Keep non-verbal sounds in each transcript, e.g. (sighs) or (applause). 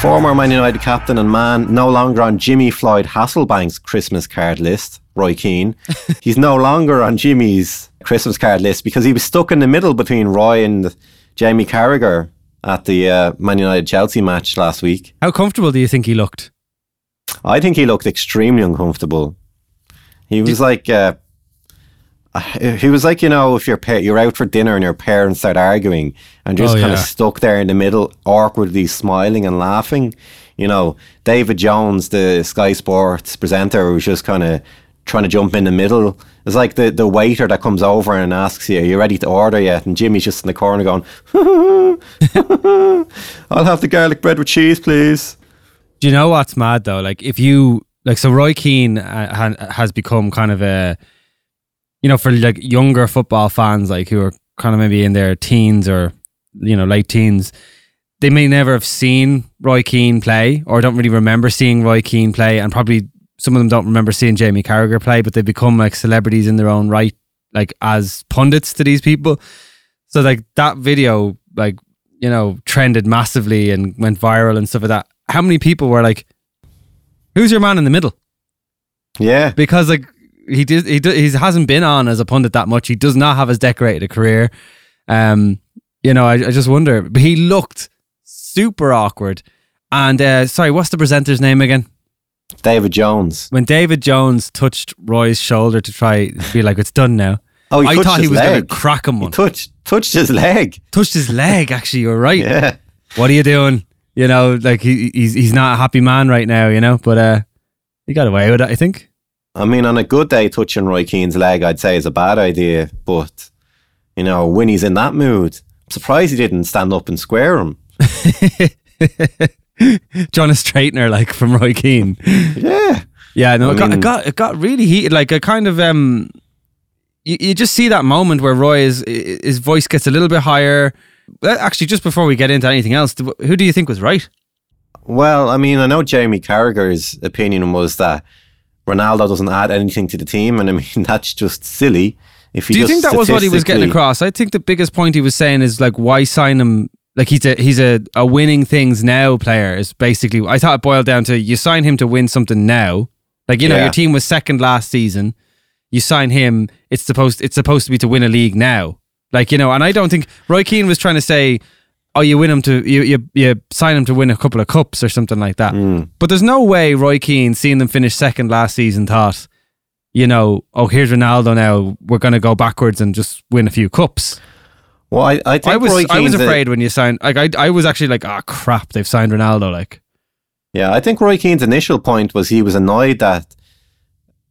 Former Man United captain and man no longer on Jimmy Floyd Hasselbaink's Christmas card list, Roy Keane. (laughs) He's no longer on Jimmy's Christmas card list because he was stuck in the middle between Roy and Jamie Carragher at the uh, Man United Chelsea match last week. How comfortable do you think he looked? I think he looked extremely uncomfortable. He was like, uh, (sighs) he was like, you know, if you're you're out for dinner and your parents start arguing and just Oh, kind of yeah. stuck there in the middle, awkwardly smiling and laughing. You know, David Jones, the Sky Sports presenter, was just kind of trying to jump in the middle. It's like the, the waiter that comes over and asks you, "Are you ready to order yet?" And Jimmy's just in the corner going, (laughs) "I'll have the garlic bread with cheese, please." Do you know what's mad though? Like if you like, so Roy Keane uh, ha- has become kind of a, you know, for like younger football fans, like who are kind of maybe in their teens or you know late teens, they may never have seen Roy Keane play or don't really remember seeing Roy Keane play, and probably some of them don't remember seeing Jamie Carragher play, but they become like celebrities in their own right, like as pundits to these people. So like that video, like you know, trended massively and went viral and stuff like that. How many people were like, "Who's your man in the middle?" Yeah, Because like he did, he do, he hasn't been on as a pundit that much. He does not have as decorated a career. Um, you know, I, I just wonder. But he looked super awkward. And uh, sorry, what's the presenter's name again? David Jones. When David Jones touched Roy's shoulder to try be like, "It's done now." (laughs) Oh, he I thought he was going to crack him He one. touched touched his leg. touched his leg. Actually, you're right. (laughs) Yeah. what are you doing? You know, like he, he's he's not a happy man right now, you know. But uh, he got away with it, I think. I mean, on a good day, touching Roy Keane's leg, I'd say is a bad idea. But you know, when he's in that mood, I'm surprised he didn't stand up and square him. (laughs) John a straightener, like from Roy Keane. Yeah. Yeah, no, I it, got, it got it got really heated. Like a kind of um, you, you just see that moment where Roy is his voice gets a little bit higher. Actually, just before we get into anything else, who do you think was right? Well, I mean, I know Jamie Carragher's opinion was that Ronaldo doesn't add anything to the team, and I mean (laughs) that's just silly. If Do you think that was what he was getting across? I think the biggest point he was saying is like, why sign him? Like he's a he's a, a winning things now player. Is basically I thought it boiled down to you sign him to win something now. Like you know Yeah. your team was second last season. You sign him. It's supposed it's supposed to be to win a league now. Like you know, and I don't think Roy Keane was trying to say, oh, you win him to you you you sign him to win a couple of cups or something like that. Mm. But there's no way Roy Keane, seeing them finish second last season, thought, you know, oh, here's Ronaldo now. We're going to go backwards and just win a few cups. Well, I, I think I was I was Keane's a- afraid when you signed. Like I I was actually like, oh crap, they've signed Ronaldo. Like Yeah, I think Roy Keane's initial point was he was annoyed that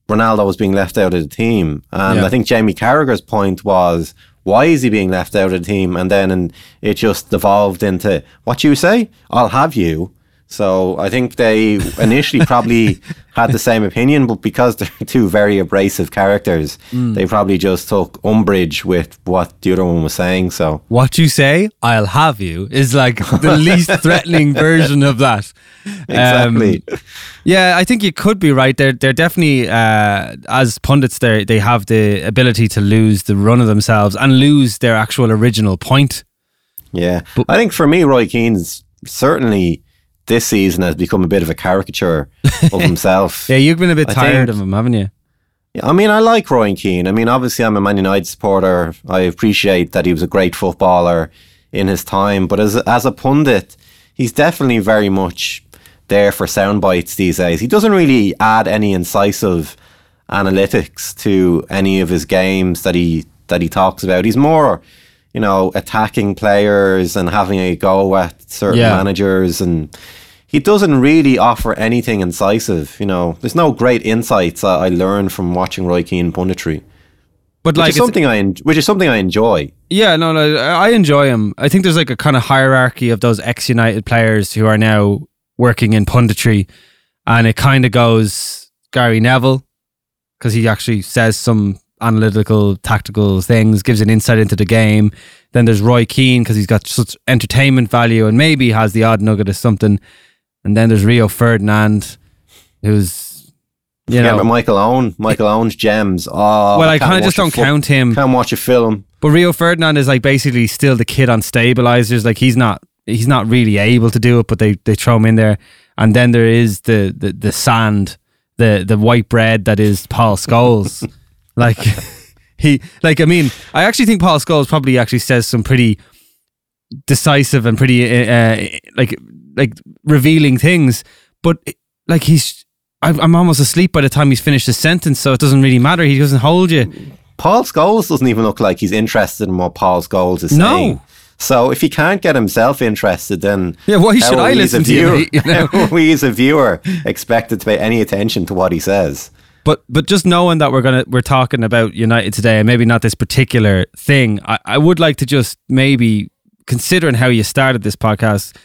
Ronaldo was being left out of the team. And Yeah. I think Jamie Carragher's point was, why is he being left out of the team? And then and it just devolved into, what you say? I'll have you. So I think they initially probably (laughs) had the same opinion, but because they're (laughs) two very abrasive characters, Mm. they probably just took umbrage with what the other one was saying. So what you say, I'll have you is like the least (laughs) threatening version of that. Um, exactly. Yeah, I think you could be right. They're they're definitely uh, as pundits. They they have the ability to lose the run of themselves and lose their actual original point. Yeah. but, I think for me, Roy Keane's certainly this season has become a bit of a caricature of (laughs) himself. Yeah, you've been a bit I tired think- of him, haven't you? Yeah, I mean, I like Roy Keane. I mean, obviously, I'm a Man United supporter. I appreciate that he was a great footballer in his time, but as as a pundit, he's definitely very much there for sound bites these days. He doesn't really add any incisive analytics to any of his games that he that he talks about. He's more, you know, attacking players and having a go at certain Yeah. managers and he doesn't really offer anything incisive. You know, there's no great insights I, learned from watching Roy Keane punditry, But which like, is it's- something I which is something I enjoy. yeah, no, no, I enjoy him. I think there's like a kind of hierarchy of those ex-United players who are now working in punditry, and it kind of goes Gary Neville because he actually says some analytical, tactical things, gives an insight into the game. Then there's Roy Keane because he's got such entertainment value and maybe has the odd nugget of something. And then there's Rio Ferdinand, who's you yeah, know but Michael Owen, Michael Owen's gems. Oh, well, I can't kind of just don't fo- count him. Can't watch a film. But Rio Ferdinand is like basically still the kid on stabilizers. Like he's not he's not really able to do it, but they they throw him in there. And then there is the the, the sand, the the white bread that is Paul Scholes. (laughs) like (laughs) he like I mean, I actually think Paul Scholes probably actually says some pretty decisive and pretty uh, uh, like like revealing things, but like he's I'm almost asleep by the time he's finished his sentence, so it doesn't really matter. He doesn't hold you. Paul Scholes doesn't even look like he's interested in what Paul Scholes is No. saying. So if he can't get himself interested, then Yeah, why should I we as a listen to you, viewer- mate, (laughs) you know? how are we as a viewer expected to pay any attention to what he says? But but just knowing that we're gonna we're talking about United today, and maybe not this particular thing, I, I would like to just maybe considering how you started this podcast,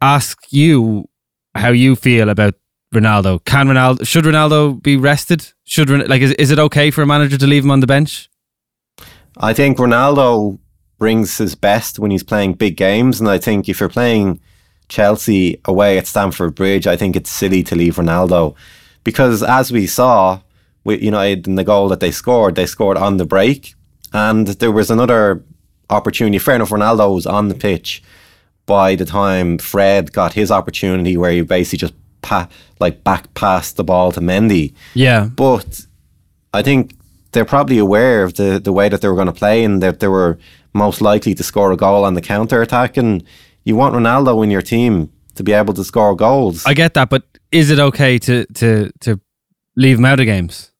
ask you how you feel about Ronaldo. Can Ronaldo should Ronaldo be rested? Should like is is it okay for a manager to leave him on the bench? I think Ronaldo brings his best when he's playing big games, and I think if you're playing Chelsea away at Stamford Bridge, I think it's silly to leave Ronaldo because, as we saw with United in the goal that they scored, they scored on the break, and there was another opportunity. Fair enough, Ronaldo was on the pitch by the time Fred got his opportunity, where he basically just pa- like back passed the ball to Mendy. Yeah, But I think they're probably aware of the, the way that they were going to play and that they were most likely to score a goal on the counter attack. And you want Ronaldo in your team to be able to score goals. I get that, but is it okay to to to leave him out of games?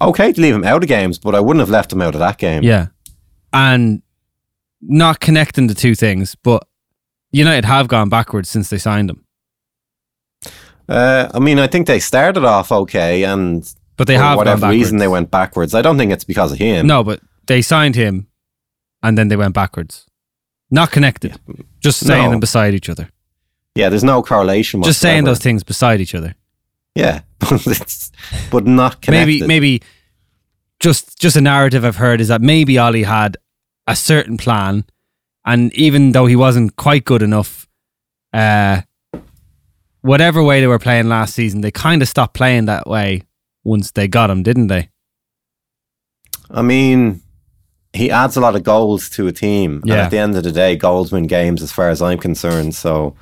okay to leave him out of games, but I wouldn't have left him out of that game. Yeah. And not connecting the two things, but United have gone backwards since they signed him. Uh, I mean, I think they started off okay, and But they have whatever reason they went backwards. I don't think it's because of him. No, but they signed him and then they went backwards. Not connected. Just saying No. them beside each other. Yeah, there's no correlation. Just saying those things beside each other. Yeah, (laughs) but it's but not connected. Maybe maybe just just a narrative I've heard is that maybe Ollie had a certain plan and even though he wasn't quite good enough, uh whatever way they were playing last season, they kind of stopped playing that way once they got him, didn't they? I mean, he adds a lot of goals to a team. And at the end of the day, goals win games as far as I'm concerned. So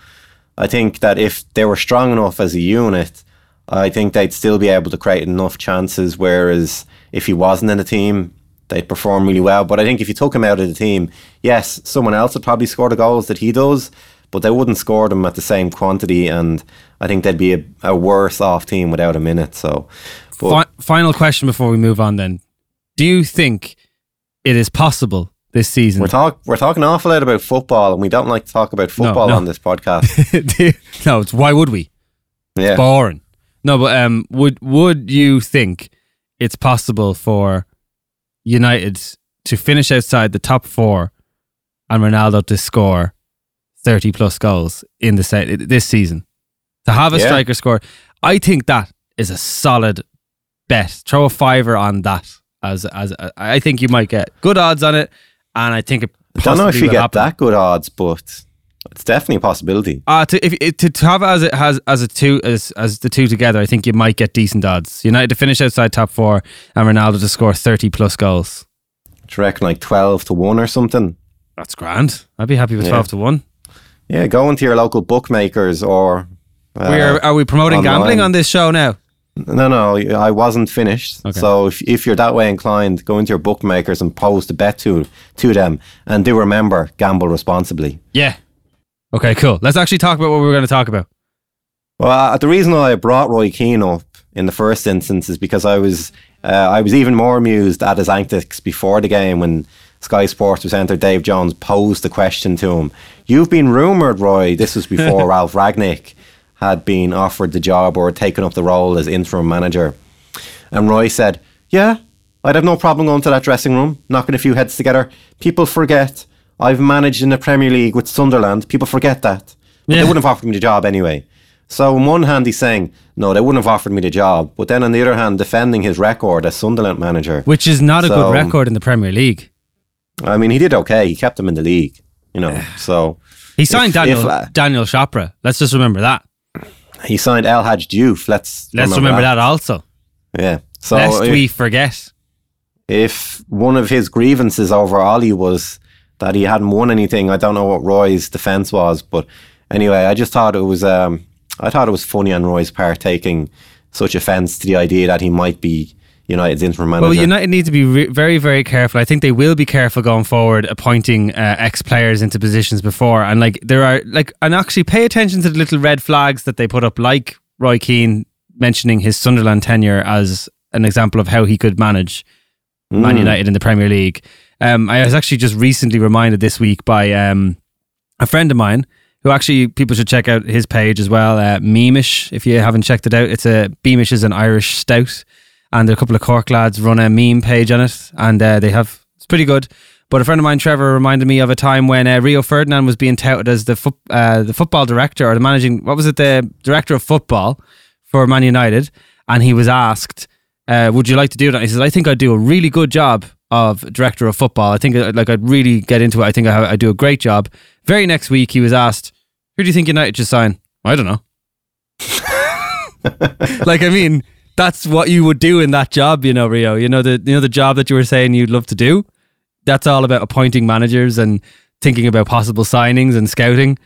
I think that if they were strong enough as a unit, I think they'd still be able to create enough chances. Whereas if he wasn't in the team, they'd perform really well. But I think if you took him out of the team, yes, someone else would probably score the goals that he does, but they wouldn't score them at the same quantity. And I think they'd be a, a worse off team without him in it. So, Fi- final question before we move on then. Do you think it is possible this season? We're talk we're talking awful lot about football, and we don't like to talk about football no. on this podcast. (laughs) You- no, it's, why would we? Yeah, boring. No, but um, would would you think it's possible for United to finish outside the top four and Ronaldo to score thirty plus goals in the se- this season? To have a Yeah. striker score, I think that is a solid bet. Throw a fiver on that. As as I think you might get good odds on it, and I think it. I don't know if you get happen. that good odds, but it's definitely a possibility. Uh, to, if, to, to have it as it has as a two as as the two together, I think you might get decent odds. United to finish outside top four and Ronaldo to score thirty plus goals. Do you reckon like twelve to one or something? That's grand. I'd be happy with Yeah. twelve to one. Yeah, go into your local bookmakers or. Uh, we are are we promoting online. gambling on this show now? No, no, I wasn't finished. Okay. So if, if you're that way inclined, go into your bookmakers and post a bet to to them, and do remember gamble responsibly. Yeah. Okay, cool. Let's actually talk about what we were going to talk about. Well, uh, the reason why I brought Roy Keane up in the first instance is because I was uh, I was even more amused at his antics before the game when Sky Sports presenter Dave Jones posed the question to him. You've been rumoured, Roy. This was before (laughs) Ralf Rangnick had been offered the job or taken up the role as interim manager. And Roy said, Yeah, I'd have no problem going to that dressing room, knocking a few heads together. People forget I've managed in the Premier League with Sunderland. People forget that. Yeah. they wouldn't have offered me the job anyway. So on one hand, he's saying, no, they wouldn't have offered me the job. But then on the other hand, defending his record as Sunderland manager. Which is not a So- good record in the Premier League. I mean, he did okay. He kept them in the league, you know. (sighs) So He signed If- Daniel if, uh, Daniel Chopra. Let's just remember that. he signed El Hadj Diouf. Let's Let's remember, that. also. Yeah. So Lest if, we forget. if one of his grievances over Ollie was that he hadn't won anything. I don't know what Roy's defense was, but anyway, I just thought it was um, I thought it was funny on Roy's part taking such offence to the idea that he might be United's interim manager. Well, United need to be re- very, very careful. I think they will be careful going forward, appointing uh, ex players into positions before. And like there are like, and actually pay attention to the little red flags that they put up, like Roy Keane mentioning his Sunderland tenure as an example of how he could manage mm. Man United in the Premier League. Um, I was actually just recently reminded this week by um, a friend of mine who actually people should check out his page as well. Uh, if you haven't checked it out, it's a Beamish is an Irish stout and a couple of Cork lads run a meme page on it, and uh, they have it's pretty good. But a friend of mine, Trevor, reminded me of a time when uh, Rio Ferdinand was being touted as the fo- uh, the football director or the managing what was it, the director of football for Man United, and he was asked, uh, "Would you like to do that?" He says, "I think I'd do a really good job of director of football. I think uh, like I'd really get into it. I think I, I do a great job." Very next week, he was asked, "Who do you think United should sign?" I don't know. (laughs) like I mean that's what you would do in that job, you know, Rio. You know the you know the job that you were saying you'd love to do. That's all about appointing managers and thinking about possible signings and scouting.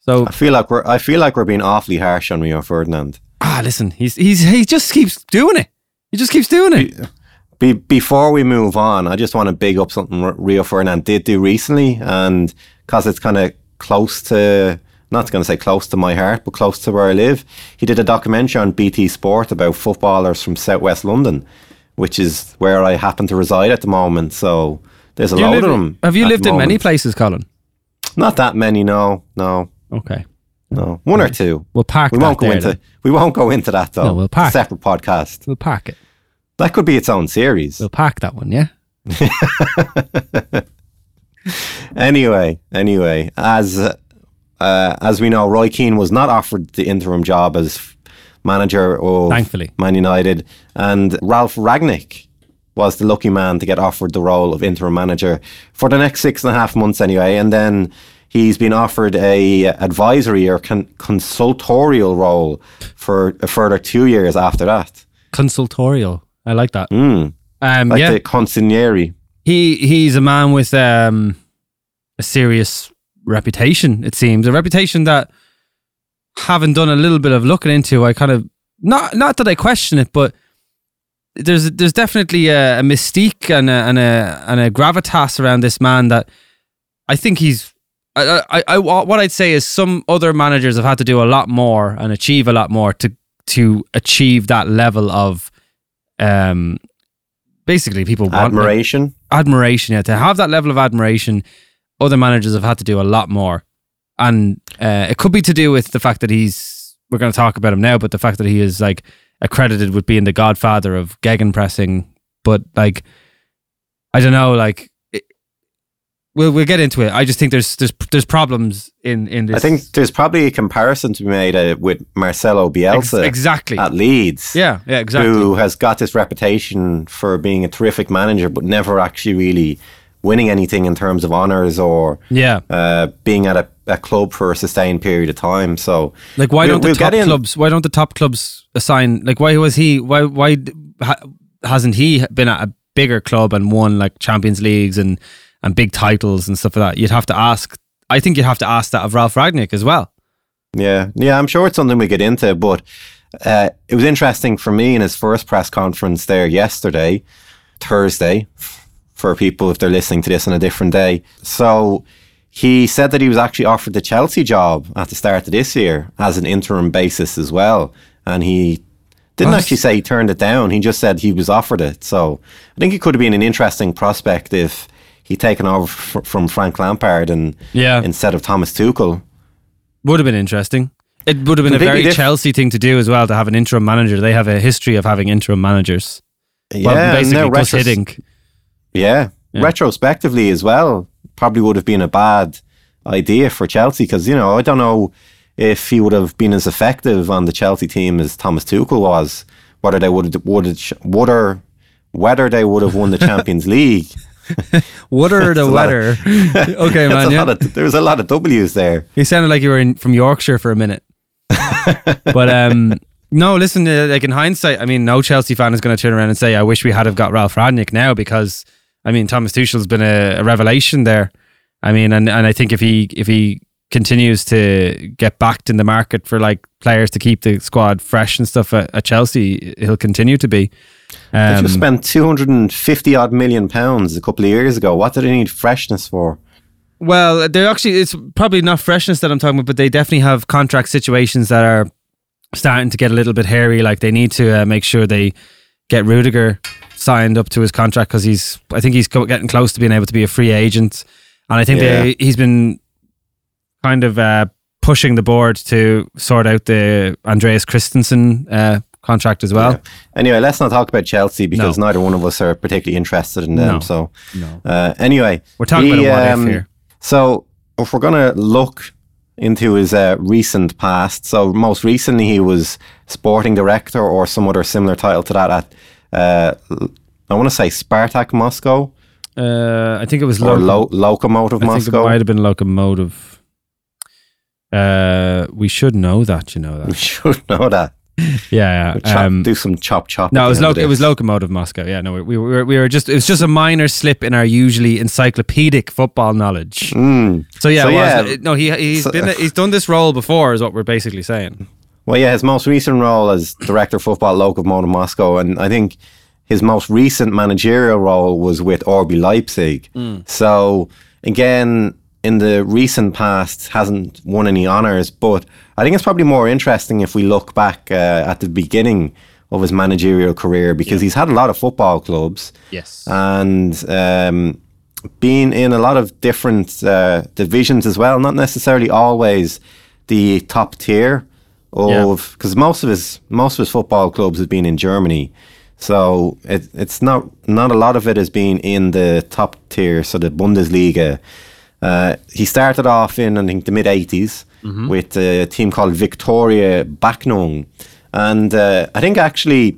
So I feel like we're I feel like we're being awfully harsh on Rio Ferdinand. Ah, listen, he's he's he just keeps doing it. He just keeps doing it. Be, before we move on, I just want to big up something Rio Ferdinand did do recently, and because it's kind of close to not going to say close to my heart, but close to where I live. He did a documentary on BT Sport about footballers from Southwest London, which is where I happen to reside at the moment. So there's a lot live, of them. Have you lived in many places, Colin? Not that many, no, no. Okay. No, one or two. We'll park. We won't go there, into. Then. We won't go into that though. No, we'll park. Separate podcast. We'll park it. That could be its own series. We'll park that one, yeah. (laughs) anyway, anyway, as uh, as we know, Roy Keane was not offered the interim job as manager of Thankfully. Man United, and Ralf Rangnick was the lucky man to get offered the role of interim manager for the next six and a half months anyway, and then he's been offered a advisory or con- consultorial role for a further two years after that. Consultorial, I like that. Mm. Um, like yeah, the consigliere. he he's a man with um, a serious reputation, it seems. A reputation that having done a little bit of looking into, I kind of not not that I question it, but there's there's definitely a, a mystique and a, and a and a gravitas around this man that I think he's I, I, I, what I'd say is some other managers have had to do a lot more and achieve a lot more to to achieve that level of um basically people want admiration admiration yeah to have that level of admiration other managers have had to do a lot more. And uh, it could be to do with the fact that he's, we're going to talk about him now, but the fact that he is like accredited with being the godfather of gegenpressing. But like, I don't know, like, we'll we'll get into it. I just think there's there's there's problems in in this. I think there's probably a comparison to be made uh, with Marcelo Bielsa, Ex- exactly at Leeds. Yeah, yeah, exactly. Who has got this reputation for being a terrific manager, but never actually really winning anything in terms of honours or yeah uh, being at a, a, club for a sustained period of time. So, like, why we'll, don't the we'll top clubs? Why don't the top clubs assign? Like, why was he? Why why ha, hasn't he been at a bigger club and won like Champions Leagues and and big titles and stuff like that? You'd have to ask. I think you'd have to ask that of Ralf Rangnick as well. Yeah, yeah, I'm sure it's something we get into, but uh, it was interesting for me in his first press conference there yesterday, Thursday for people if they're listening to this on a different day. So he said that he was actually offered the Chelsea job at the start of this year as an interim basis as well. And he didn't actually say he turned it down. He just said he was offered it. So I think it could have been an interesting prospect if he'd taken over f- from Frank Lampard and yeah. instead of Thomas Tuchel. Would have been interesting. It would have been a very diff- Chelsea thing to do as well to have an interim manager. They have a history of having interim managers. Yeah, well, basically, Gus Hiddink yeah. yeah. Retrospectively as well, probably would have been a bad idea for Chelsea because, you know, I don't know if he would have been as effective on the Chelsea team as Thomas Tuchel was, whether they would have, would have, would have, whether they would have won the (laughs) Champions League. (laughs) Water (laughs) the weather. (laughs) okay, man. Yeah. Of, there was a lot of W's there. You sounded like you were in, from Yorkshire for a minute. but um, no, listen. Uh, like in hindsight, I mean, no Chelsea fan is going to turn around and say, "I wish we had have got Ralf Rangnick now," because I mean, Thomas Tuchel's been a, a revelation there. I mean, and, and I think if he if he continues to get backed in the market for like players to keep the squad fresh and stuff at, at Chelsea, he'll continue to be. They Um, just spent 250 odd million pounds a couple of years ago. What did they need freshness for? Well, they're actually it's probably not freshness that I'm talking about, but they definitely have contract situations that are starting to get a little bit hairy. Like they need to uh, make sure they get Rudiger signed up to his contract because he's I think he's getting close to being able to be a free agent, and I think they, he's been kind of uh, pushing the board to sort out the Andreas Christensen uh, contract as well. Yeah. Anyway, let's not talk about Chelsea because No. neither one of us are particularly interested in them. No. So, No, uh, anyway, we're talking he, about a what um, if here. So, if we're going to look into his uh, recent past, so most recently he was sporting director or some other similar title to that at, uh, I want to say Spartak Moscow Uh, I think it was or Loco- Lo- Locomotive I think it Moscow. might have been locomotive. Uh, we should know that, you know that. (laughs) We should know that. (laughs) Yeah, yeah. chop- Um, do some chop chop. no, it was lo- it was locomotive Moscow. Yeah, no, we, we were we were just it was just a minor slip in our usually encyclopedic football knowledge. Mm. So yeah, So, it was- yeah. uh, no, he he's So- been he's done this role before, is what we're basically saying. Well, yeah, his most recent role as director of football at Lokomotiv Moscow, and I think his most recent managerial role was with RB Leipzig. So again, in the recent past, hasn't won any honors, but I think it's probably more interesting if we look back uh, at the beginning of his managerial career because he's had a lot of football clubs Yes. and um, being in a lot of different uh, divisions as well, not necessarily always the top tier of because most of his most of his football clubs have been in Germany, so it, it's not not a lot of it has been in the top tier, so the Bundesliga. Uh, he started off in I think the mid 80s with a team called Viktoria Backnang, and uh, I think actually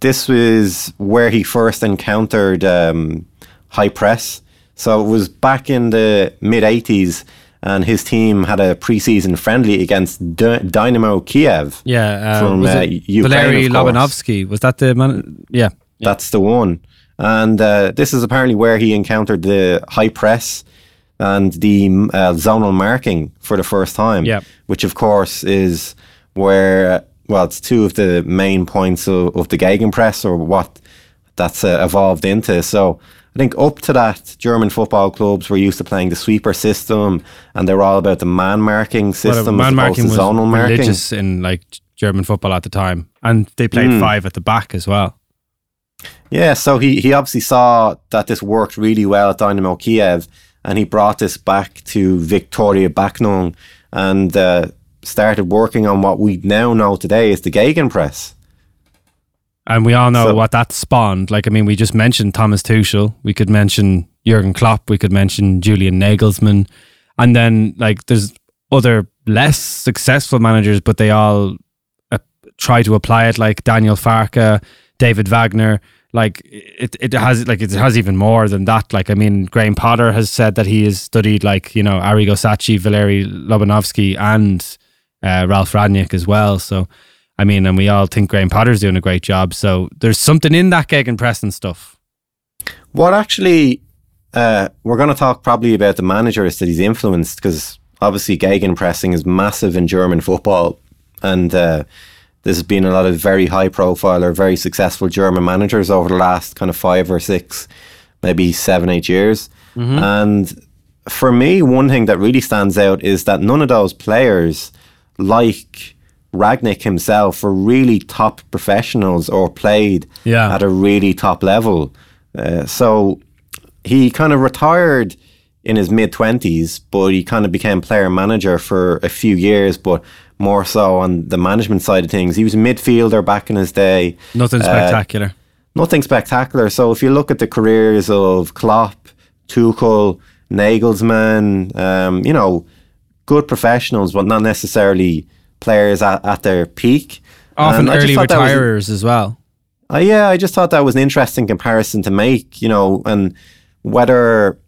this was where he first encountered um, high press. So it was back in the mid 80s, and his team had a preseason friendly against D- Dynamo Kiev. yeah, uh, from, was uh, Ukraine, Valery. Lobanovsky was that the man? Yeah, That's the one. And uh, this is apparently where he encountered the high press and the uh, zonal marking for the first time. Yep. Which, of course, is where, well, it's two of the main points of, of the Gegenpress or what that's uh, evolved into. So I think up to that, German football clubs were used to playing the sweeper system and they were all about the man marking Well, system man as marking was zonal marking. religious in like German football at the time, and they played Mm. five at the back as well. Yeah, so he, he obviously saw that this worked really well at Dynamo Kiev and he brought this back to Viktoria Backnang and uh, started working on what we now know today is the Gegenpress. And we all know So- what that spawned. Like, I mean, we just mentioned Thomas Tuchel. We could mention Jurgen Klopp. We could mention Julian Nagelsmann. And then, like, there's other less successful managers, but they all uh, try to apply it, like Daniel Farke, David Wagner. Like, it, it has, like, it has even more than that. Like, I mean, Graham Potter has said that he has studied, like, you know, Arrigo Sacchi, Valery Lobanovsky, and uh, Ralf Rangnick as well. So, I mean, and we all think Graham Potter's doing a great job. So there's something in that gegenpress and stuff. What actually, uh, we're going to talk probably about the managers that he's influenced because obviously Gegenpressing is massive in German football and uh, there's been a lot of very high profile or very successful German managers over the last kind of five or six, maybe seven, eight years. And for me, one thing that really stands out is that none of those players, like Rangnick himself, were really top professionals or played Yeah. at a really top level. Uh, so he kind of retired in his mid 20s, but he kind of became player manager for a few years, but more so on the management side of things. He was a midfielder back in his day. Nothing spectacular. Nothing spectacular. So if you look at the careers of Klopp, Tuchel, Nagelsmann, um, you know, good professionals, but not necessarily players at, at their peak. Often And early that was- as well. uh, yeah, I just thought that was an interesting comparison to make, you know, and whether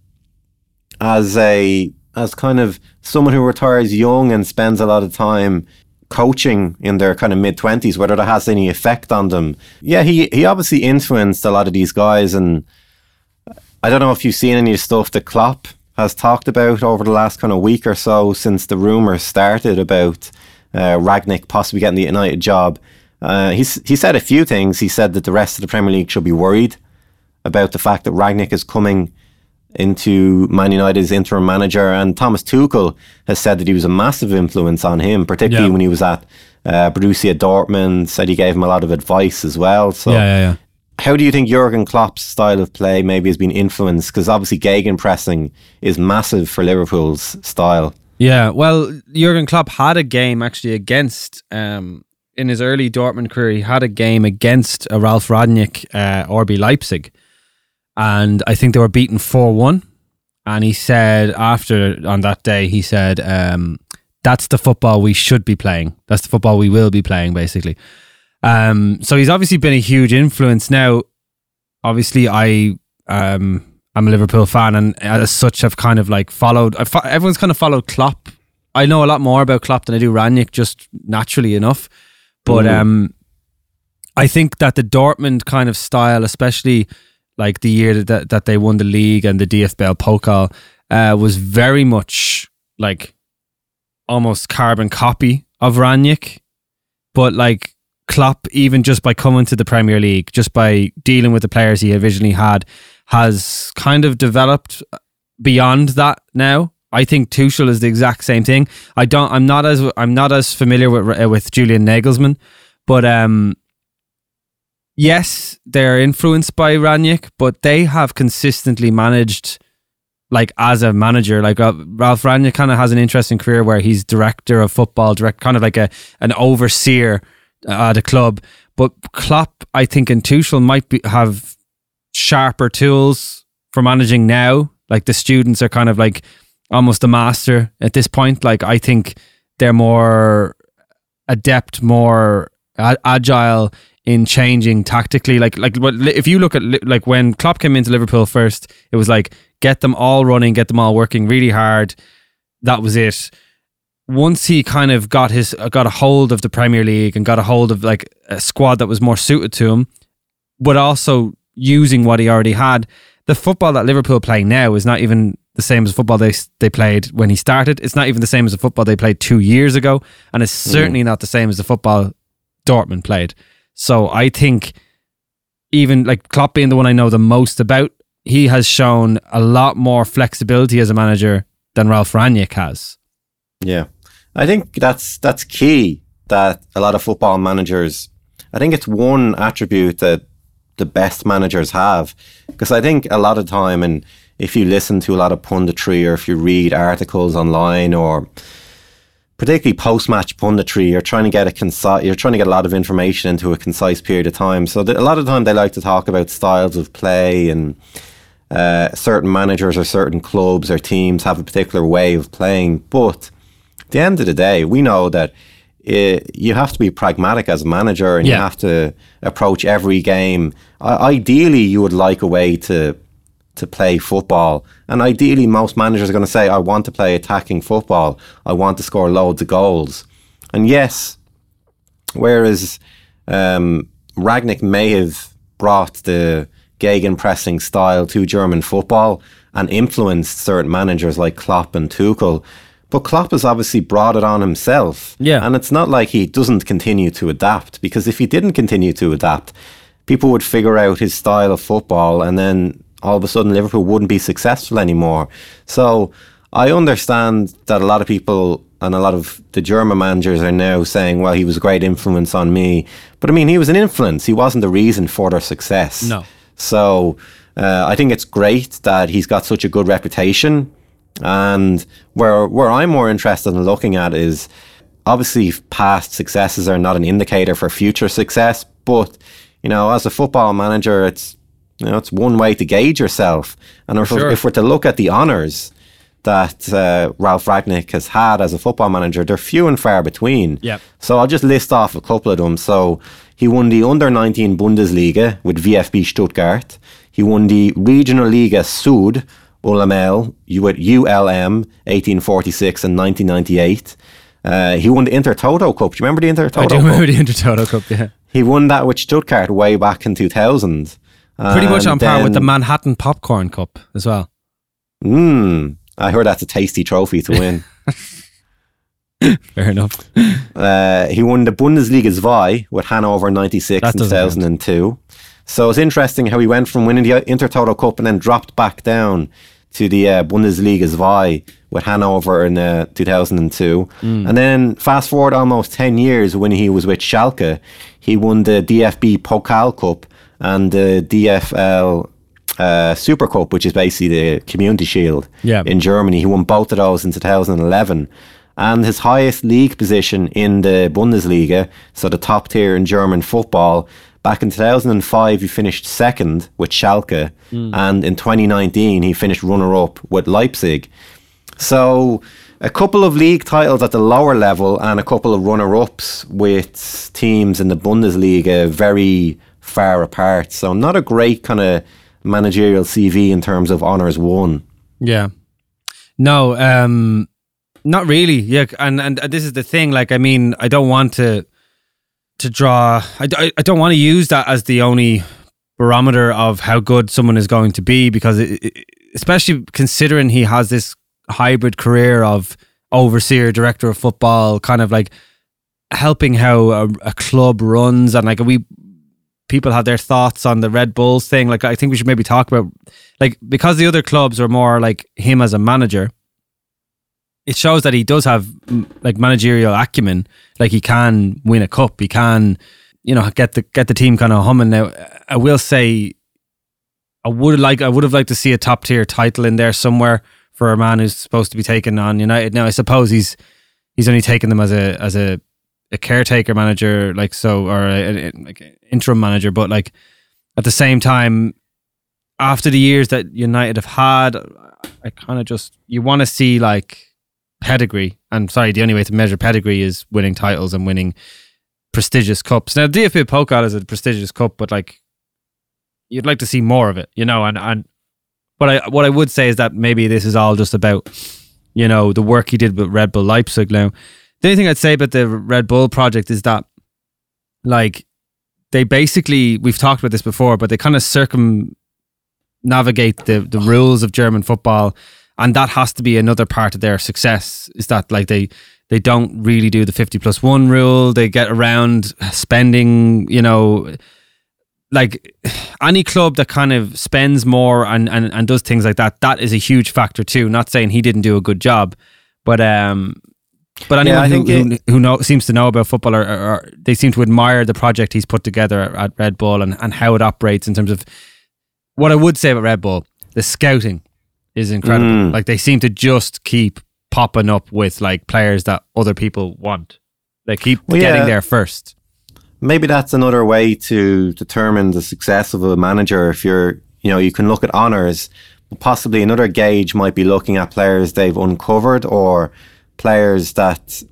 as a as kind of someone who retires young and spends a lot of time coaching in their kind of mid twenties, whether that has any effect on them. Yeah, he he obviously influenced a lot of these guys, and I don't know if you've seen any stuff that Klopp has talked about over the last kind of week or so since the rumours started about uh, Rangnick possibly getting the United job. Uh, he said a few things. He said that the rest of the Premier League should be worried about the fact that Rangnick is coming into Man United's interim manager. And Thomas Tuchel has said that he was a massive influence on him, particularly Yeah. when he was at uh, Borussia Dortmund. Said he gave him a lot of advice as well. So, yeah, yeah, yeah. how do you think Jurgen Klopp's style of play maybe has been influenced? Because obviously, gegenpressing is massive for Liverpool's style. Yeah, well, Jurgen Klopp had a game actually against um, in his early Dortmund career. He had a game against uh, Ralf Rangnick, uh, RB Leipzig, and I think they were beaten four one. And he said after on that day, he said, um, "That's the football we should be playing. That's the football we will be playing." Basically, um, so he's obviously been a huge influence. Now, obviously, I um, I'm a Liverpool fan, and as such, I've kind of like followed. Fo- everyone's kind of followed Klopp. I know a lot more about Klopp than I do Rangnick, just naturally enough. But Mm. um, I think that the Dortmund kind of style, especially like the year that that they won the league and the DFB Pokal, uh, was very much like almost carbon copy of Rangnick. But like Klopp, even just by coming to the Premier League, just by dealing with the players he originally had, has kind of developed beyond that now. I think Tuchel is the exact same thing. I don't. I'm not as I'm not as familiar with uh, with Julian Nagelsmann, but um, yes, they're influenced by Rangnick, but they have consistently managed, like as a manager, like uh, Ralf Rangnick kind of has an interesting career where he's director of football, direct kind of like a an overseer at a club. But Klopp, I think, and Tuchel might be, have sharper tools for managing now. Like the students are kind of like almost a master at this point. Like I think they're more adept, more agile in changing tactically. Like like what if you look at like when Klopp came into Liverpool first, it was like get them all running, get them all working really hard. That was it. Once he kind of got his uh, got a hold of the Premier League and got a hold of like a squad that was more suited to him, but also using what he already had. The football that Liverpool play now is not even the same as football they they played when he started. It's not even the same as the football they played two years ago, and it's hmm. certainly not the same as the football Dortmund played. So I think even like Klopp being the one I know the most about, he has shown a lot more flexibility as a manager than Ralf Rangnick has. Yeah, I think that's that's key. That a lot of football managers, I think it's one attribute that the best managers have, because I think a lot of time, and if you listen to a lot of punditry or if you read articles online or particularly post-match punditry, you're trying to get a concise, you're trying to get a lot of information into a concise period of time. So the, a lot of time they like to talk about styles of play and uh, certain managers or certain clubs or teams have a particular way of playing. But at the end of the day, we know that it, you have to be pragmatic as a manager and you have to approach every game. I, ideally, you would like a way to to play football. And ideally, most managers are going to say, I want to play attacking football. I want to score loads of goals. And yes, whereas um, Rangnick may have brought the gegenpressing style to German football and influenced certain managers like Klopp and Tuchel. But Klopp has obviously brought it on himself. Yeah. And it's not like he doesn't continue to adapt, because if he didn't continue to adapt, people would figure out his style of football and then all of a sudden Liverpool wouldn't be successful anymore. So I understand that a lot of people and a lot of the German managers are now saying, well, he was a great influence on me. But I mean, he was an influence. He wasn't the reason for their success. No. So uh, I think it's great that he's got such a good reputation. And where where I'm more interested in looking at is obviously past successes are not an indicator for future success, but you know, as a football manager, it's you know it's one way to gauge yourself. And if, Sure. if we're to look at the honours that uh, Ralf Rangnick has had as a football manager, they're few and far between. Yep. So I'll just list off a couple of them. So he won the under 19 Bundesliga with VfB Stuttgart. He won the Regional Liga Sud ULML with ULM 1846 and 1998. Uh, he won the Inter Toto Cup. Do you remember the Inter Toto I do Cup? remember the Intertoto Cup, yeah. He won that with Stuttgart way back in 2000. Pretty much on par with the Manhattan Popcorn Cup as well. Mm. I heard that's a tasty trophy to win. (laughs) Fair enough. Uh, he won the Bundesliga 2 with Hanover 96 That in doesn't count. 2002. So it's interesting how he went from winning the Intertoto Cup and then dropped back down to the uh, Bundesliga 2 with Hanover in uh, 2002. Hmm. And then fast forward almost 10 years when he was with Schalke, he won the DFB Pokal Cup and the DFL uh, Super Cup, which is basically the Community Shield Yeah. in Germany. He won both of those in 2011. And his highest league position in the Bundesliga, so the top tier in German football, back in 2005 he finished second with Schalke, and in 2019 he finished runner up with Leipzig. So a couple of league titles at the lower level and a couple of runner ups with teams in the Bundesliga very far apart. So not a great kind of managerial CV in terms of honours won. Yeah. No, um, not really. Yeah, and and this is the thing. Like, I mean, I don't want to to draw. I, I, don't want to use that as the only barometer of how good someone is going to be because, it- especially considering he has this hybrid career of overseer, director of football, kind of like helping how a, a club runs, and like we people have their thoughts on the Red Bulls thing. Like, I think we should maybe talk about like because the other clubs are more like him as a manager it shows that he does have like managerial acumen. Like he can win a cup. He can you know get the get the team kind of humming. Now i will say i would like i would have liked to see a top tier title in there somewhere for a man who's supposed to be taking on united. Now i suppose he's he's only taken them as a as a a caretaker manager like so or a, a- like interim manager but like at the same time after the years that United have had, I kind of just you want to see like pedigree. And sorry, the only way to measure pedigree is winning titles and winning prestigious cups. Now, DFB Pokal is a prestigious cup, but like you'd like to see more of it, you know. And and but I what I would say is that maybe this is all just about you know the work he did with Red Bull Leipzig. Now, the only thing I'd say about the Red Bull project is that like they basically we've talked about this before, but they kind of circum navigate the the rules of German football, and that has to be another part of their success. Is that like they they don't really do the fifty plus one rule? They get around spending, you know. Like any club that kind of spends more and, and, and does things like that, that is a huge factor too. Not saying he didn't do a good job, but um, but anyone I who, think who, who know, seems to know about football or, or, or they seem to admire the project he's put together at, Red Bull and, and how it operates in terms of what I would say about Red Bull, the scouting is incredible. Mm. Like they seem to just keep popping up with like players that other people want. They keep Well, getting yeah. there first. maybe that's another way to determine the success of a manager. If you're, you know, you can look at honors, but possibly another gauge might be looking at players they've uncovered or players that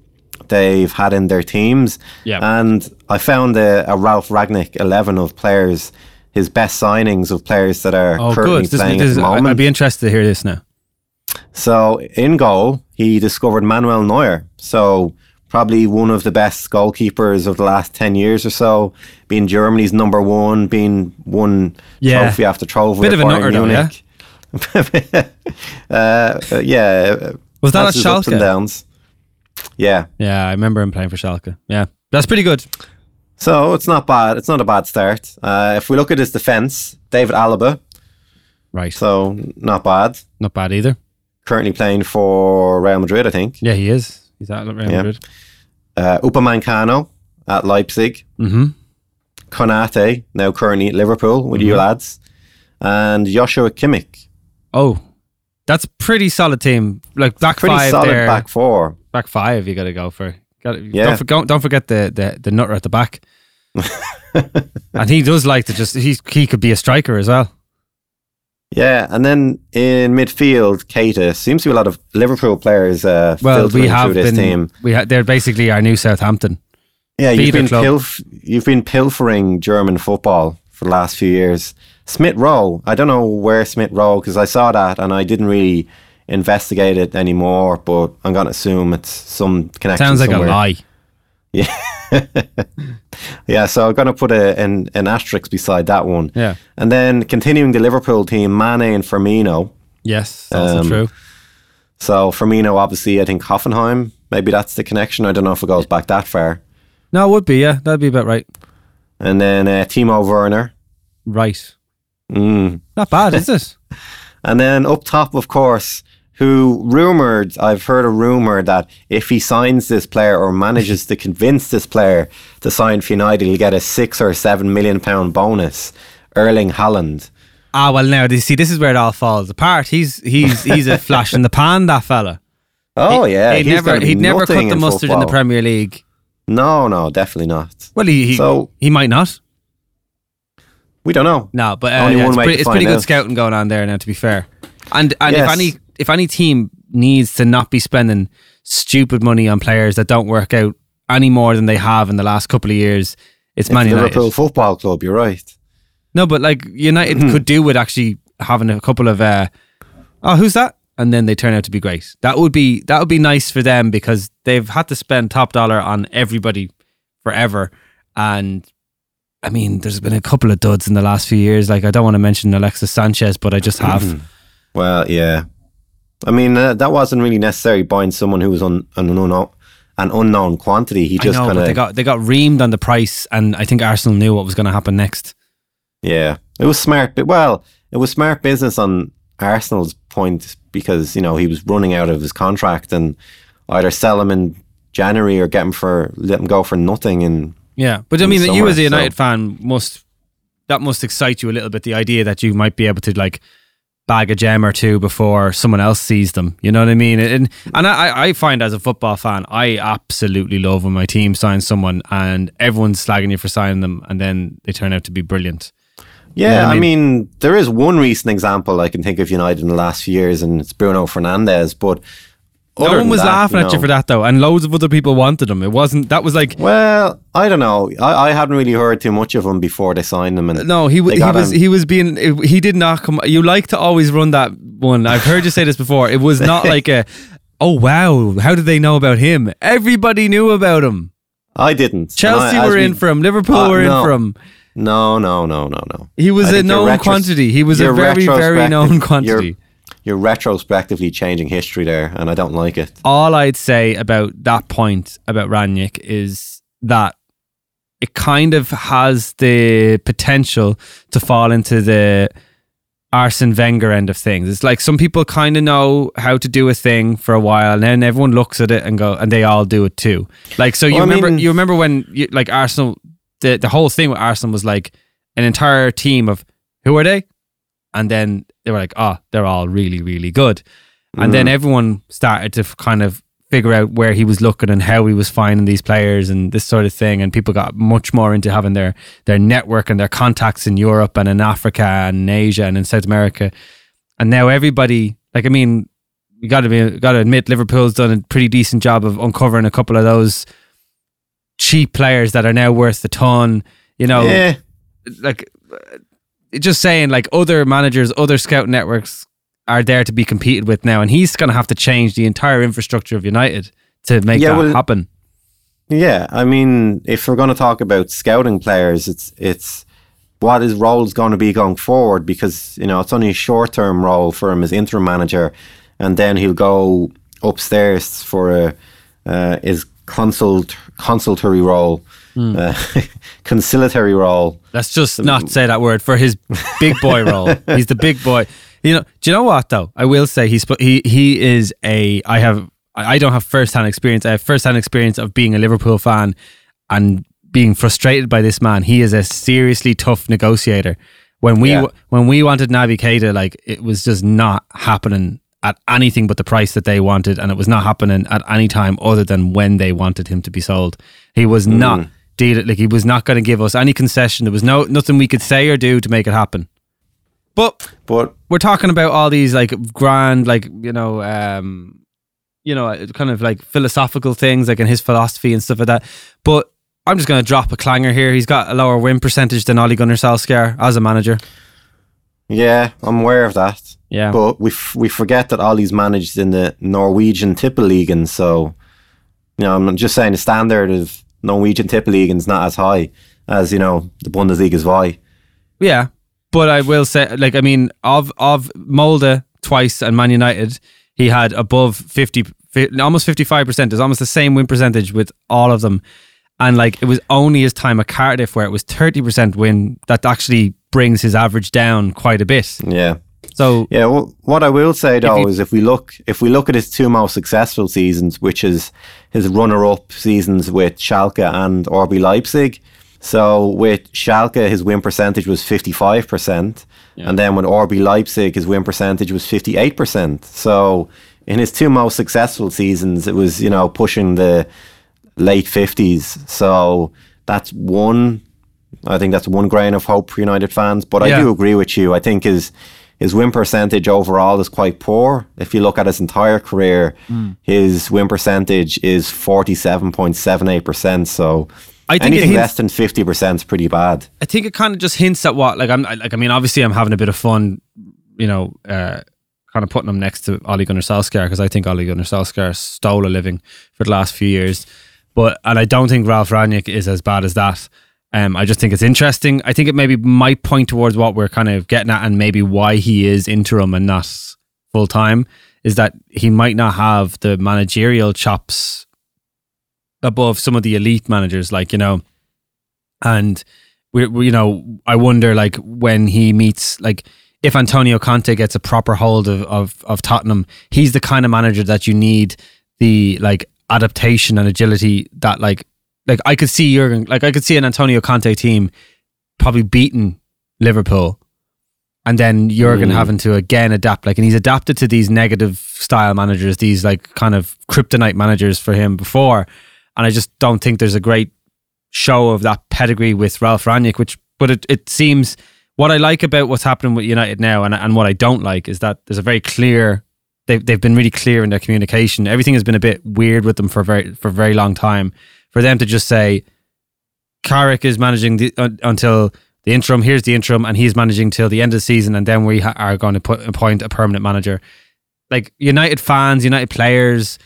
they've had in their teams. Yeah. And I found a, a Ralf Rangnick 11 of players, his best signings of players that are Oh, currently good. This, playing this, at the moment. I'd be interested to hear this now. So in goal, he discovered Manuel Neuer. So probably one of the best goalkeepers of the last 10 years or so, being Germany's number one, being won Yeah. trophy after trophy. Bit of a nutter though, uh, (laughs) uh, yeah. Was that at ups and Schalke? downs. Yeah. Yeah, I remember him playing for Schalke. Yeah, that's pretty good. So it's not bad. It's not a bad start. Uh, if we look at his defence, David Alaba, Right, so not bad. not bad either. Currently playing for Real Madrid, I think. Yeah, he is. He's at Real Yeah. Madrid. Uh, Upamecano at Leipzig. Mm-hmm. Konate, now currently at Liverpool with you Mhm. lads, and Joshua Kimmich. Oh, that's pretty solid team. Like back Pretty five solid there. back four. back five you got to go for. Got Yeah. Don't, forget, don't forget the, the the nutter at the back. (laughs) and he does like to just he he could be a striker as well. Yeah, and then in midfield, Keita seems to be a lot of Liverpool players. Uh, Well, we have this been team. we ha- they're basically our new Southampton. Yeah, you've been pilf- you've been pilfering German football for the last few years. Smith Rowe, I don't know where Smith Rowe because I saw that and I didn't really investigate it anymore. But I'm gonna assume it's some connection. Sounds like somewhere. a lie. Yeah, (laughs) yeah. so I'm going to put a, an, an asterisk beside that one. Yeah. And then continuing the Liverpool team, Mane and Firmino. Yes, that's Um, true. So Firmino, obviously, I think Hoffenheim. Maybe that's the connection. I don't know if it goes back that far. No, it would be. Yeah, that'd be about right. And then uh, Timo Werner. Right. Mm. Not bad, is it? (laughs) And then up top, of course, who rumored, I've heard a rumor that if he signs this player or manages to convince this player to sign for United, he'll get a six or seven million pound bonus. Erling Haaland. Ah, well, now you see, this is where it all falls apart. He's he's he's a flash in the pan. That fella. (laughs) Oh yeah, he'd he's never he'd never cut the mustard in the. Premier League. No, no, definitely not. Well, he he, So- he might not. We don't know. No, but uh, yeah, it's pretty, it's pretty good out. scouting going on there now. To be fair, and and if any if any team needs to not be spending stupid money on players that don't work out any more than they have in the last couple of years, it's, It's Man United. Liverpool Football Club. You're right. No, but like United Hmm. could do with actually having a couple of uh, oh, who's that? And then they turn out to be great. That would be that would be nice for them because they've had to spend top dollar on everybody forever. And I mean, there's been a couple of duds in the last few years. Like I don't want to mention Alexis Sanchez, but I just have. Well, yeah. I mean, uh, that wasn't really necessary buying someone who was un, an unknown an unknown quantity. He just kind but they got they got reamed on the price, and I think Arsenal knew what was going to happen next. yeah. It was smart, but well, it was smart business on Arsenal's point because you know he was running out of his contract and either sell him in January or get him for let him go for nothing and Yeah, but I mean, the you as a United so- fan must that must excite you a little bit. The idea that you might be able to like bag a gem or two before someone else sees them. You know what I mean? And and I, I find as a football fan, I absolutely love when my team signs someone and everyone's slagging you for signing them, and then they turn out to be brilliant. Yeah, Yeah, I I, mean, there is one recent example I can think of United in the last few years, and it's Bruno Fernandes. But No one was that, laughing you at you for that though, and loads of other people wanted him. It wasn't that was like Well, I don't know. I, I hadn't really heard too much of him before they signed him, and No, he he was him. he was being he did not come. You like to always run that one. I've heard you say this before. It was not (laughs) like a oh wow, how did they know about him? Everybody knew about him. I didn't. Chelsea I- were we- in for him. Liverpool Uh, were in no. for him. No, no, no, no, no. He was I a known retros- quantity. He was a very very known quantity. You're, retrospectively changing history there, and I don't like it. All I'd say about that point about Rangnick is that it kind of has the potential to fall into the Arsene Wenger end of things. It's like some people kind of know how to do a thing for a while, and then everyone looks at it and go, and they all do it too. Like so, you Well, I remember mean- you remember when you, like Arsenal, the the whole thing with Arsenal was like an entire team of who are they, and then they were like, oh, they're all really really good, and then mm. everyone started to kind of figure out where he was looking and how he was finding these players and this sort of thing and people got much more into having their their network and their contacts in Europe and in Africa and in Asia and in South America. And now everybody like I mean you got to be got to admit Liverpool's done a pretty decent job of uncovering a couple of those cheap players that are now worth a ton you know? Yeah, like just saying like other managers other scout networks are there to be competed with now and he's going to have to change the entire infrastructure of united to make Yeah, that well- happen yeah. I mean, if we're going to talk about scouting players, it's it's what his role is going to be going forward because you know it's only a short term role for him as interim manager, and then he'll go upstairs for a uh, his consult consultory role, Hmm. uh, (laughs) conciliatory role. let's just not say that word for his big boy role (laughs) he's the big boy you know do you know what though i will say he's he he is a i have i don't have first-hand experience i have first-hand experience of being a liverpool fan and being frustrated by this man he is a seriously tough negotiator when we Yeah. when we wanted Naby Keita, like it was just not happening at anything but the price that they wanted, and it was not happening at any time other than when they wanted him to be sold. He was Mm. not deal it. like he was not going to give us any concession. There was no nothing we could say or do to make it happen. But But we're talking about all these like grand, like you know, um, you know, kind of like philosophical things, like in his philosophy and stuff like that. But I'm just going to drop a clanger here. He's got a lower win percentage than Ole Gunnar Solskjaer as a manager. yeah, I'm aware of that. Yeah. But we f- we forget that Ole's managed in the Norwegian Tippeligaen, so you know I'm just saying the standard of Norwegian Tippeligaen is not as high as you know the Bundesliga's why. Yeah, but I will say, like, I mean, of of Molde twice and Man United, he had above 50, almost 55%. It's almost the same win percentage with all of them. And like it was only his time at Cardiff where it was 30% win that actually brings his average down quite a bit. Yeah. So Yeah, well, what I will say though you- is if we look if we look at his two most successful seasons, which is his runner-up seasons with Schalke and RB Leipzig. So with Schalke, his win percentage was fifty-five percent, and then with RB Leipzig, his win percentage was fifty-eight percent. So in his two most successful seasons, it was you know pushing the late fifties. So that's one. I think that's one grain of hope for United fans. But I do agree with you. I think his his win percentage overall is quite poor. If you look at his entire career, Hmm. his win percentage is forty seven point seven eight percent. So I think anything hints- less than fifty percent is pretty bad. I think it kind of just hints at what like I'm like I mean obviously I'm having a bit of fun, you know, uh, kind of putting him next to Ole Gunnar Solskjaer because I think Ole Gunnar Solskjaer stole a living for the last few years, but and I don't think Ralf Rangnick is as bad as that. Um, I just think it's interesting. I think it maybe might point towards what we're kind of getting at, and maybe why he is interim and not full time is that he might not have the managerial chops above some of the elite managers, like you know, and we, we you know I wonder like when he meets like if Antonio Conte gets a proper hold of, of of Tottenham, he's the kind of manager that you need the like adaptation and agility that like like I could see Jurgen like I could see an Antonio Conte team probably beating Liverpool and then Jurgen Mm. having to again adapt like and he's adapted to these negative style managers these like kind of kryptonite managers for him before. And I just don't think there's a great show of that pedigree with Ralf Rangnick which but it, it seems what I like about what's happening with United now and, and what I don't like is that there's a very clear they've, they've been really clear in their communication. Everything has been a bit weird with them for a very for a very long time for them to just say Carrick is managing the, un until the interim. Here's the interim, and he's managing till the end of the season, and then we ha- are going to put appoint a permanent manager. Like United fans, United players,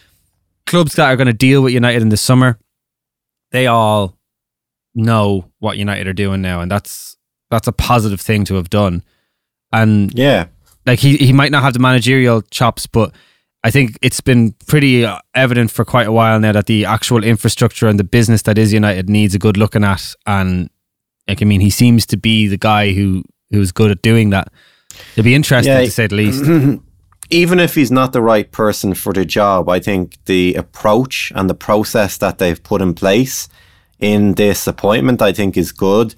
clubs that are going to deal with United in the summer, they all know what United are doing now, and that's that's a positive thing to have done. And Yeah, like he he might not have the managerial chops, but I think it's been pretty uh, evident for quite a while now that the actual infrastructure and the business that is United needs a good looking at. And like I mean, he seems to be the guy who who's good at doing that. It'd be interesting Yeah. to say the least. (clears throat) even if he's not the right person for the job, I think the approach and the process that they've put in place in this appointment, I think, is good.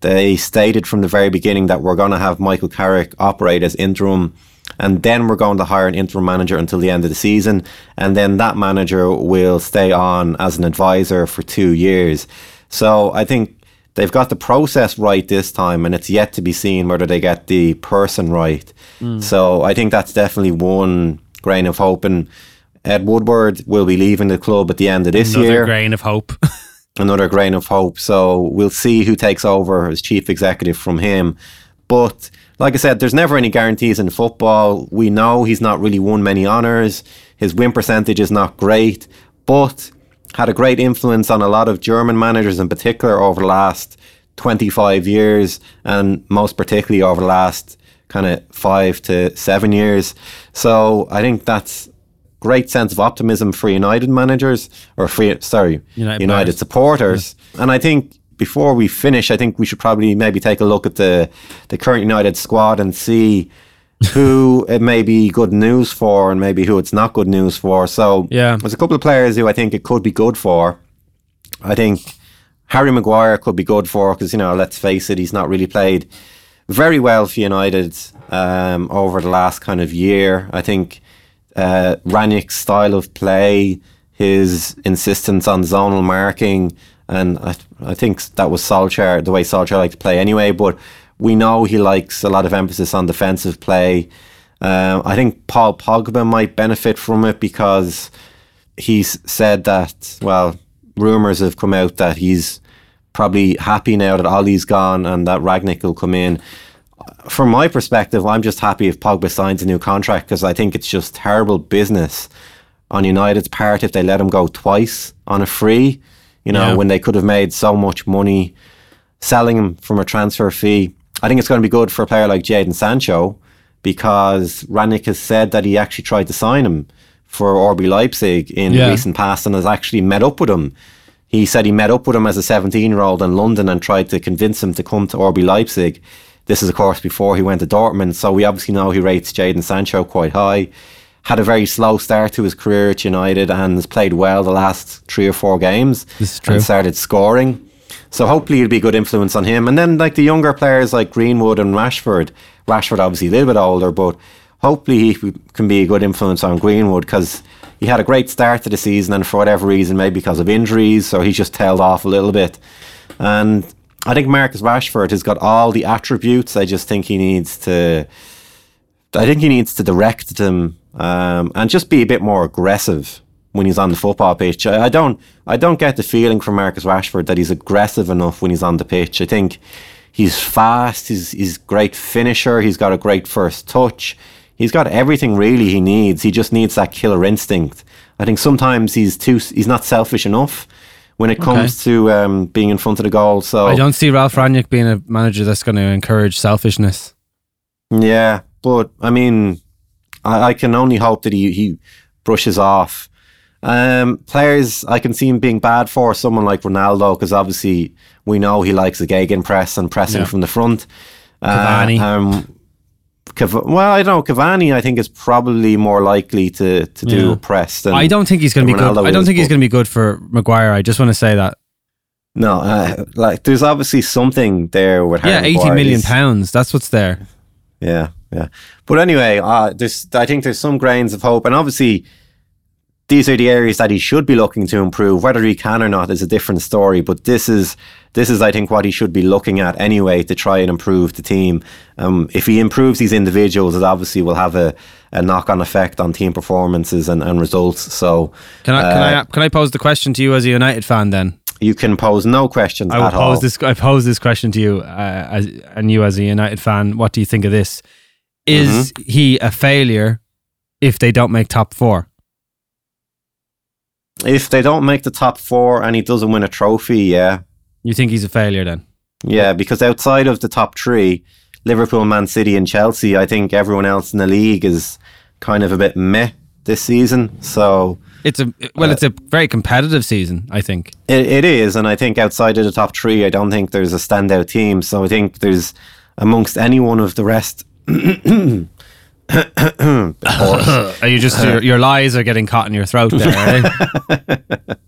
They stated from the very beginning that we're going to have Michael Carrick operate as interim, and then we're going to hire an interim manager until the end of the season, and then that manager will stay on as an advisor for two years. So I think they've got the process right this time, and it's yet to be seen whether they get the person right. Mm. So I think that's definitely one grain of hope. And Ed Woodward will be leaving the club at the end of this Another year. grain of hope. (laughs) Another grain of hope. So we'll see who takes over as chief executive from him. But like I said, there's never any guarantees in football. We know he's not really won many honours. His win percentage is not great, but had a great influence on a lot of German managers in particular over the last 25 years, and most particularly over the last kind of five to seven years. So I think that's great sense of optimism for United managers or for sorry United United, supporters. And I think before we finish, I think we should probably maybe take a look at the the current United squad and see who (laughs) it may be good news for and maybe who it's not good news for. So Yeah. there's a couple of players who I think it could be good for. I think Harry Maguire could be good for because you know let's face it, he's not really played very well for United um, over the last kind of year. I think uh, Rangnick's style of play, his insistence on zonal marking, and I, I think that was Solskjaer, the way Solskjaer liked to play anyway. But we know he likes a lot of emphasis on defensive play. Um, I think Paul Pogba might benefit from it because he's said that, well, rumours have come out that he's probably happy now that Ole's gone and that Rangnick will come in. From my perspective, I'm just happy if Pogba signs a new contract because I think it's just terrible business on United's part if they let him go twice on a free, you know, Yeah. when they could have made so much money selling him from a transfer fee. I think it's going to be good for a player like Jadon Sancho, because Rangnick has said that he actually tried to sign him for RB Leipzig in Yeah. recent past and has actually met up with him. He said he met up with him as a 17 year old in London and tried to convince him to come to RB Leipzig. This is, of course, before he went to Dortmund. So we obviously know he rates Jadon Sancho quite high. Had a very slow start to his career at United and has played well the last three or four games. This is true. And started scoring. So hopefully it'll be a good influence on him. And then like the younger players like Greenwood and Rashford. Rashford obviously a little bit older, but hopefully he can be a good influence on Greenwood because he had a great start to the season and for whatever reason, maybe because of injuries, so he's just tailed off a little bit. And I think Marcus Rashford has got all the attributes. I just think he needs to. I think he needs to direct them um, and just be a bit more aggressive when he's on the football pitch. I, I don't. I don't get the feeling from Marcus Rashford that he's aggressive enough when he's on the pitch. I think he's fast. He's he's a great finisher. He's got a great first touch. He's got everything really he needs. He just needs that killer instinct. I think sometimes he's too. He's not selfish enough when it comes to um, being in front of the goal. So I don't see Ralf Rangnick being a manager that's going to encourage selfishness. Yeah, but I mean, I, I can only hope that he, he brushes off. Um, players, I can see him being bad for someone like Ronaldo because obviously we know he likes the gegenpress and pressing Yeah. from the front. Cavani. Uh, um, Cav- well, I don't know. Cavani, I think, is probably more likely to, to do Yeah. a press than I don't think he's going to be good. I don't is, think he's going to be good for Maguire. I just want to say that. No, uh, like there's obviously something there with Yeah, Harry eighty Maguire. million pounds. That's what's there. Yeah, yeah. But anyway, uh, there's I think there's some grains of hope, and obviously these are the areas that he should be looking to improve. Whether he can or not is a different story. But this is this is I think what he should be looking at anyway to try and improve the team. Um, if he improves these individuals, it obviously will have a, a knock on effect on team performances and, and results. So Can I can uh, I can I pose the question to you as a United fan? Then you can pose no questions I at pose all. this. I pose this question to you, uh, as and you as a United fan. What do you think of this? Is Mm-hmm. he a failure if they don't make top four? If they don't make the top four and he doesn't win a trophy, yeah, You think he's a failure then? Yeah, because outside of the top three, Liverpool, Man City, and Chelsea, I think everyone else in the league is kind of a bit meh this season. So It's a well, it's a very competitive season. I think. it, it is, and I think outside of the top three, I don't think there's a standout team. So I think there's amongst any one of the rest. Are you just your, your lies are getting caught in your throat there? eh? (laughs)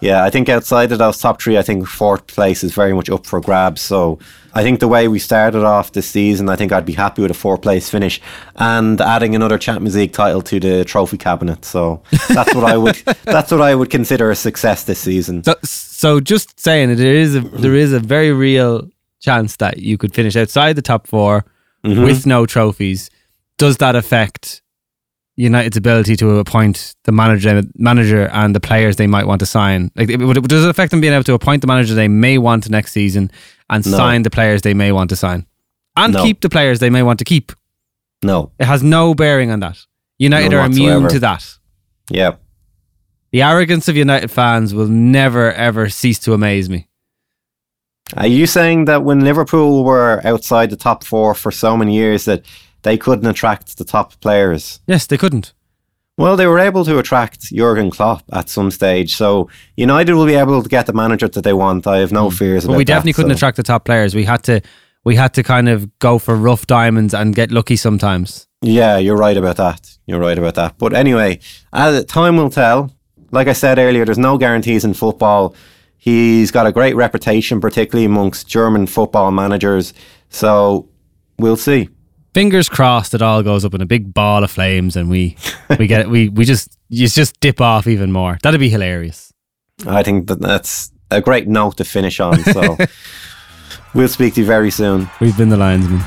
Yeah, I think outside of those top three, I think fourth place is very much up for grabs. So I think the way we started off this season, I think I'd be happy with a fourth place finish and adding another Champions League title to the trophy cabinet. So that's what I would (laughs) that's what I would consider a success this season. So, so just saying that there is a there is a very real chance that you could finish outside the top 4 Mm-hmm. with no trophies. Does that affect United's ability to appoint the manager, manager and the players they might want to sign? Like, it- it, does it affect them being able to appoint the manager they may want next season and No. sign the players they may want to sign, and No. keep the players they may want to keep? No, It has no bearing on that. United are immune to that. yeah, The arrogance of United fans will never ever cease to amaze me. Are you saying that when Liverpool were outside the top four for so many years that they couldn't attract the top players? Yes, they couldn't. Well, they were able to attract Jurgen Klopp at some stage, so United will be able to get the manager that they want. I have no mm. fears But we definitely that, couldn't so- attract the top players. We had to we had to kind of go for rough diamonds and get lucky sometimes. Yeah, you're right about that. You're right about that. But anyway, as time will tell. Like I said earlier, there's no guarantees in football. He's got a great reputation, particularly amongst German football managers. So we'll see. Fingers crossed it all goes up in a big ball of flames and we we get we we just you just dip off even more. That'd be hilarious. I think that that's a great note to finish on. So (laughs) we'll speak to you very soon. We've been the linesmen.